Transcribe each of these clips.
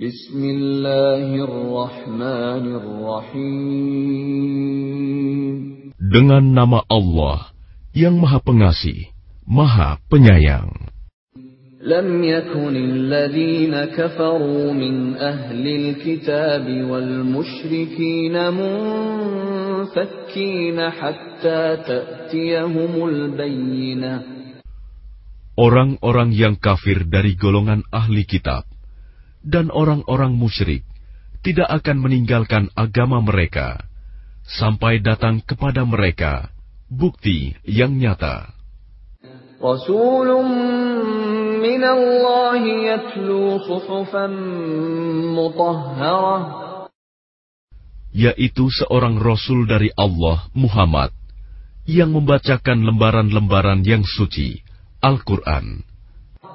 Bismillahirrahmanirrahim. Dengan nama Allah yang Maha Pengasih, Maha Penyayang. لم يكن الذين كفروا من أهل الكتاب والمشركين منفكين حتى تأتيهم البينة Orang-orang yang kafir dari golongan ahli kitab dan orang-orang musyrik tidak akan meninggalkan agama mereka sampai datang kepada mereka bukti yang nyata. Rasulun min Allah yatlu suhufan mutahharah yaitu seorang rasul dari Allah Muhammad yang membacakan lembaran-lembaran yang suci Al-Qur'an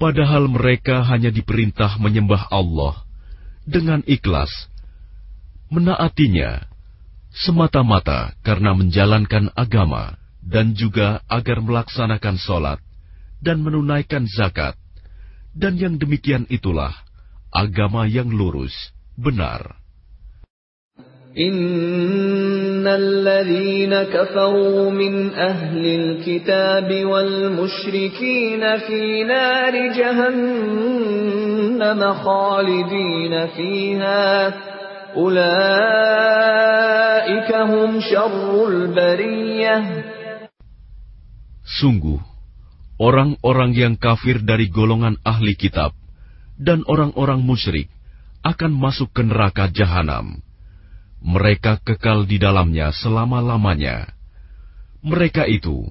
Padahal mereka hanya diperintah menyembah Allah dengan ikhlas, menaatinya semata-mata karena menjalankan agama dan juga agar melaksanakan sholat dan menunaikan zakat. Dan yang demikian itulah agama yang lurus, benar. إن الذين كفروا من أهل الكتاب والمشركين في نار جهنم خالدين فيها أولئك هم شر البرية Sungguh, orang-orang yang kafir dari golongan ahli kitab dan orang-orang musyrik akan masuk ke neraka jahanam. mereka kekal di dalamnya selama-lamanya. Mereka itu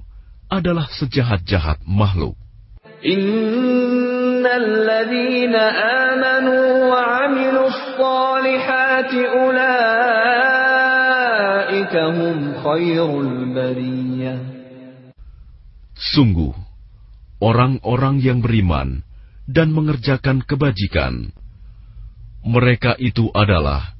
adalah sejahat-jahat makhluk. Sungguh, orang-orang yang beriman dan mengerjakan kebajikan, mereka itu adalah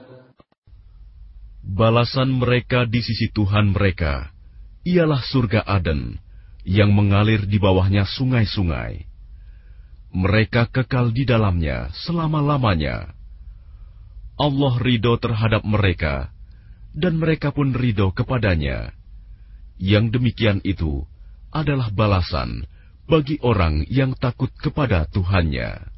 Balasan mereka di sisi Tuhan mereka ialah surga Aden yang mengalir di bawahnya sungai-sungai. Mereka kekal di dalamnya selama-lamanya. Allah ridho terhadap mereka, dan mereka pun ridho kepadanya. Yang demikian itu adalah balasan bagi orang yang takut kepada Tuhannya.